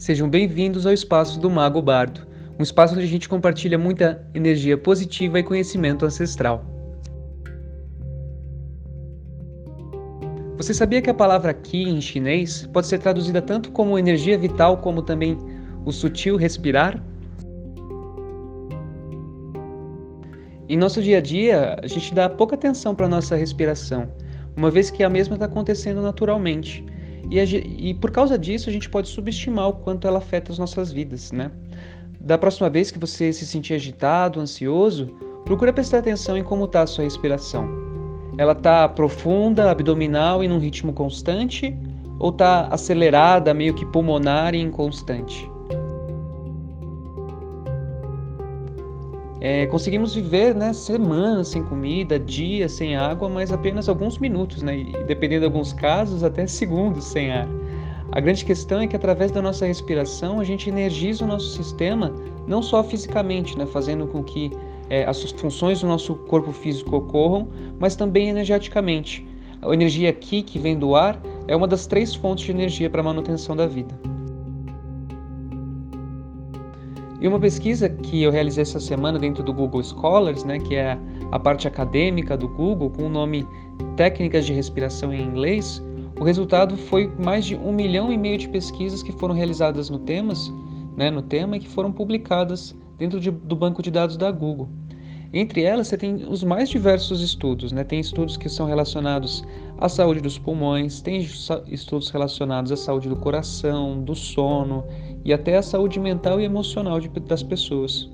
Sejam bem-vindos ao espaço do Mago Bardo, um espaço onde a gente compartilha muita energia positiva e conhecimento ancestral. Você sabia que a palavra Qi em chinês pode ser traduzida tanto como energia vital como também o sutil respirar? Em nosso dia a dia, a gente dá pouca atenção para a nossa respiração, uma vez que a mesma está acontecendo naturalmente. E, a, e, por causa disso, a gente pode subestimar o quanto ela afeta as nossas vidas, né? Da próxima vez que você se sentir agitado, ansioso, procure prestar atenção em como está a sua respiração. Ela está profunda, abdominal e num ritmo constante? Ou está acelerada, meio que pulmonar e inconstante? É, conseguimos viver né, semanas sem comida, dias sem água, mas apenas alguns minutos, né, e dependendo de alguns casos, até segundos sem ar. A grande questão é que através da nossa respiração a gente energiza o nosso sistema, não só fisicamente, né, fazendo com que é, as funções do nosso corpo físico ocorram, mas também energeticamente. A energia aqui, que vem do ar, é uma das três fontes de energia para a manutenção da vida. E uma pesquisa que eu realizei essa semana dentro do Google Scholars, né, que é a parte acadêmica do Google, com o nome Técnicas de Respiração em Inglês, o resultado foi mais de um milhão e meio de pesquisas que foram realizadas no, temas, né, no tema e que foram publicadas dentro de, do banco de dados da Google. Entre elas, você tem os mais diversos estudos, né? Tem estudos que são relacionados à saúde dos pulmões, tem estudos relacionados à saúde do coração, do sono e até à saúde mental e emocional de, das pessoas.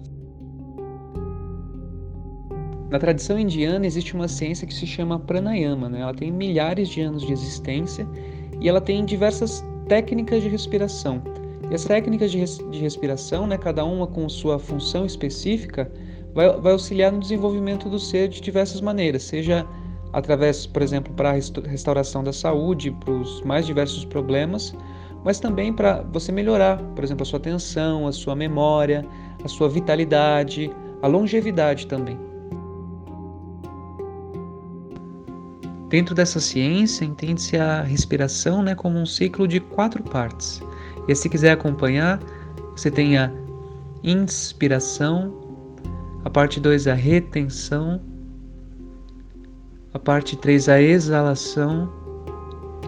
Na tradição indiana existe uma ciência que se chama pranayama, né? Ela tem milhares de anos de existência e ela tem diversas técnicas de respiração. E as técnicas de, res de respiração, né, cada uma com sua função específica, vai, vai auxiliar no desenvolvimento do ser de diversas maneiras, seja através, por exemplo, para a restauração da saúde, para os mais diversos problemas, mas também para você melhorar, por exemplo, a sua atenção, a sua memória, a sua vitalidade, a longevidade também. Dentro dessa ciência, entende-se a respiração né, como um ciclo de quatro partes. E se quiser acompanhar, você tem a inspiração, a parte 2 a retenção, a parte 3 a exalação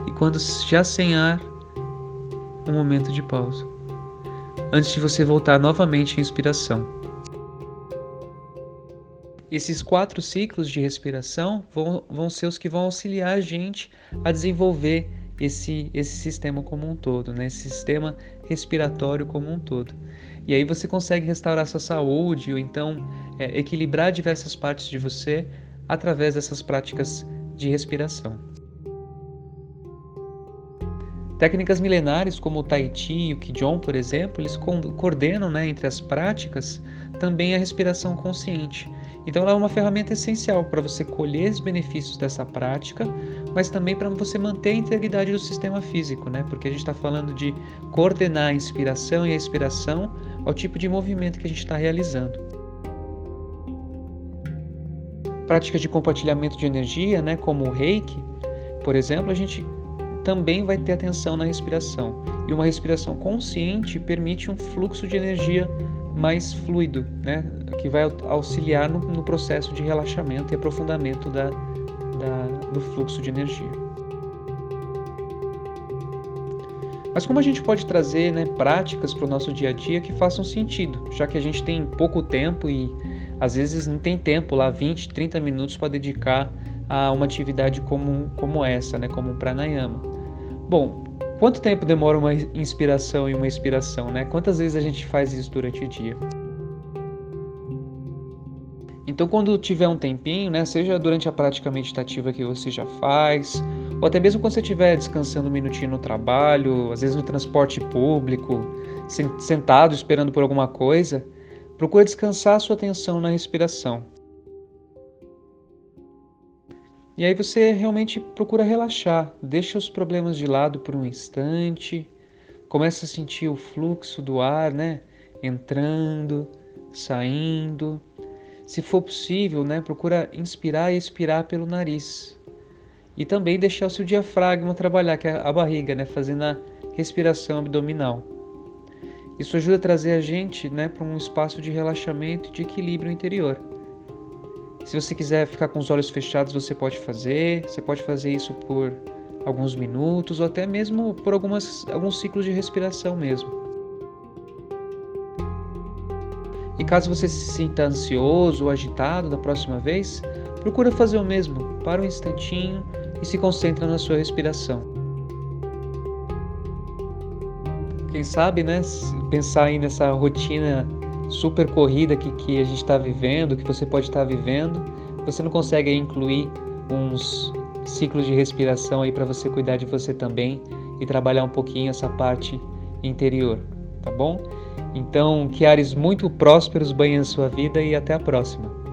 e quando já sem ar, um momento de pausa. Antes de você voltar novamente à inspiração. Esses quatro ciclos de respiração vão, vão ser os que vão auxiliar a gente a desenvolver esse, esse sistema como um todo, né? esse sistema respiratório como um todo. E aí você consegue restaurar sua saúde ou então é, equilibrar diversas partes de você através dessas práticas de respiração. Técnicas milenares como o Tai Chi e o Qigong, por exemplo, eles coordenam né, entre as práticas também a respiração consciente. Então ela é uma ferramenta essencial para você colher os benefícios dessa prática, mas também para você manter a integridade do sistema físico, né? Porque a gente está falando de coordenar a inspiração e a expiração ao tipo de movimento que a gente está realizando. Práticas de compartilhamento de energia, né, como o reiki, por exemplo, a gente também vai ter atenção na respiração. E uma respiração consciente permite um fluxo de energia mais fluido, né, que vai auxiliar no, no processo de relaxamento e aprofundamento da, da, do fluxo de energia. Mas como a gente pode trazer né, práticas para o nosso dia a dia que façam sentido, já que a gente tem pouco tempo e às vezes não tem tempo lá, 20, 30 minutos para dedicar a uma atividade como, como essa, né, como um pranayama. Bom, quanto tempo demora uma inspiração e uma expiração? Né? Quantas vezes a gente faz isso durante o dia? Então, quando tiver um tempinho, né, seja durante a prática meditativa que você já faz, ou até mesmo quando você estiver descansando um minutinho no trabalho, às vezes no transporte público, sentado esperando por alguma coisa, procure descansar a sua atenção na respiração. E aí você realmente procura relaxar, deixa os problemas de lado por um instante, começa a sentir o fluxo do ar, né, entrando, saindo. Se for possível, né, procura inspirar e expirar pelo nariz. e também deixar o seu diafragma trabalhar, que é a barriga, né, fazendo a respiração abdominal. Isso ajuda a trazer a gente né, para um espaço de relaxamento e de equilíbrio interior. Se você quiser ficar com os olhos fechados, você pode fazer. Você pode fazer isso por alguns minutos ou até mesmo por algumas, alguns ciclos de respiração mesmo. Caso você se sinta ansioso ou agitado da próxima vez, procura fazer o mesmo. Para um instantinho e se concentra na sua respiração. Quem sabe, né, pensar aí nessa rotina super corrida que, que a gente está vivendo, que você pode estar tá vivendo, você não consegue incluir uns ciclos de respiração aí para você cuidar de você também e trabalhar um pouquinho essa parte interior, tá bom? Então, que ares muito prósperos banhem sua vida e até a próxima.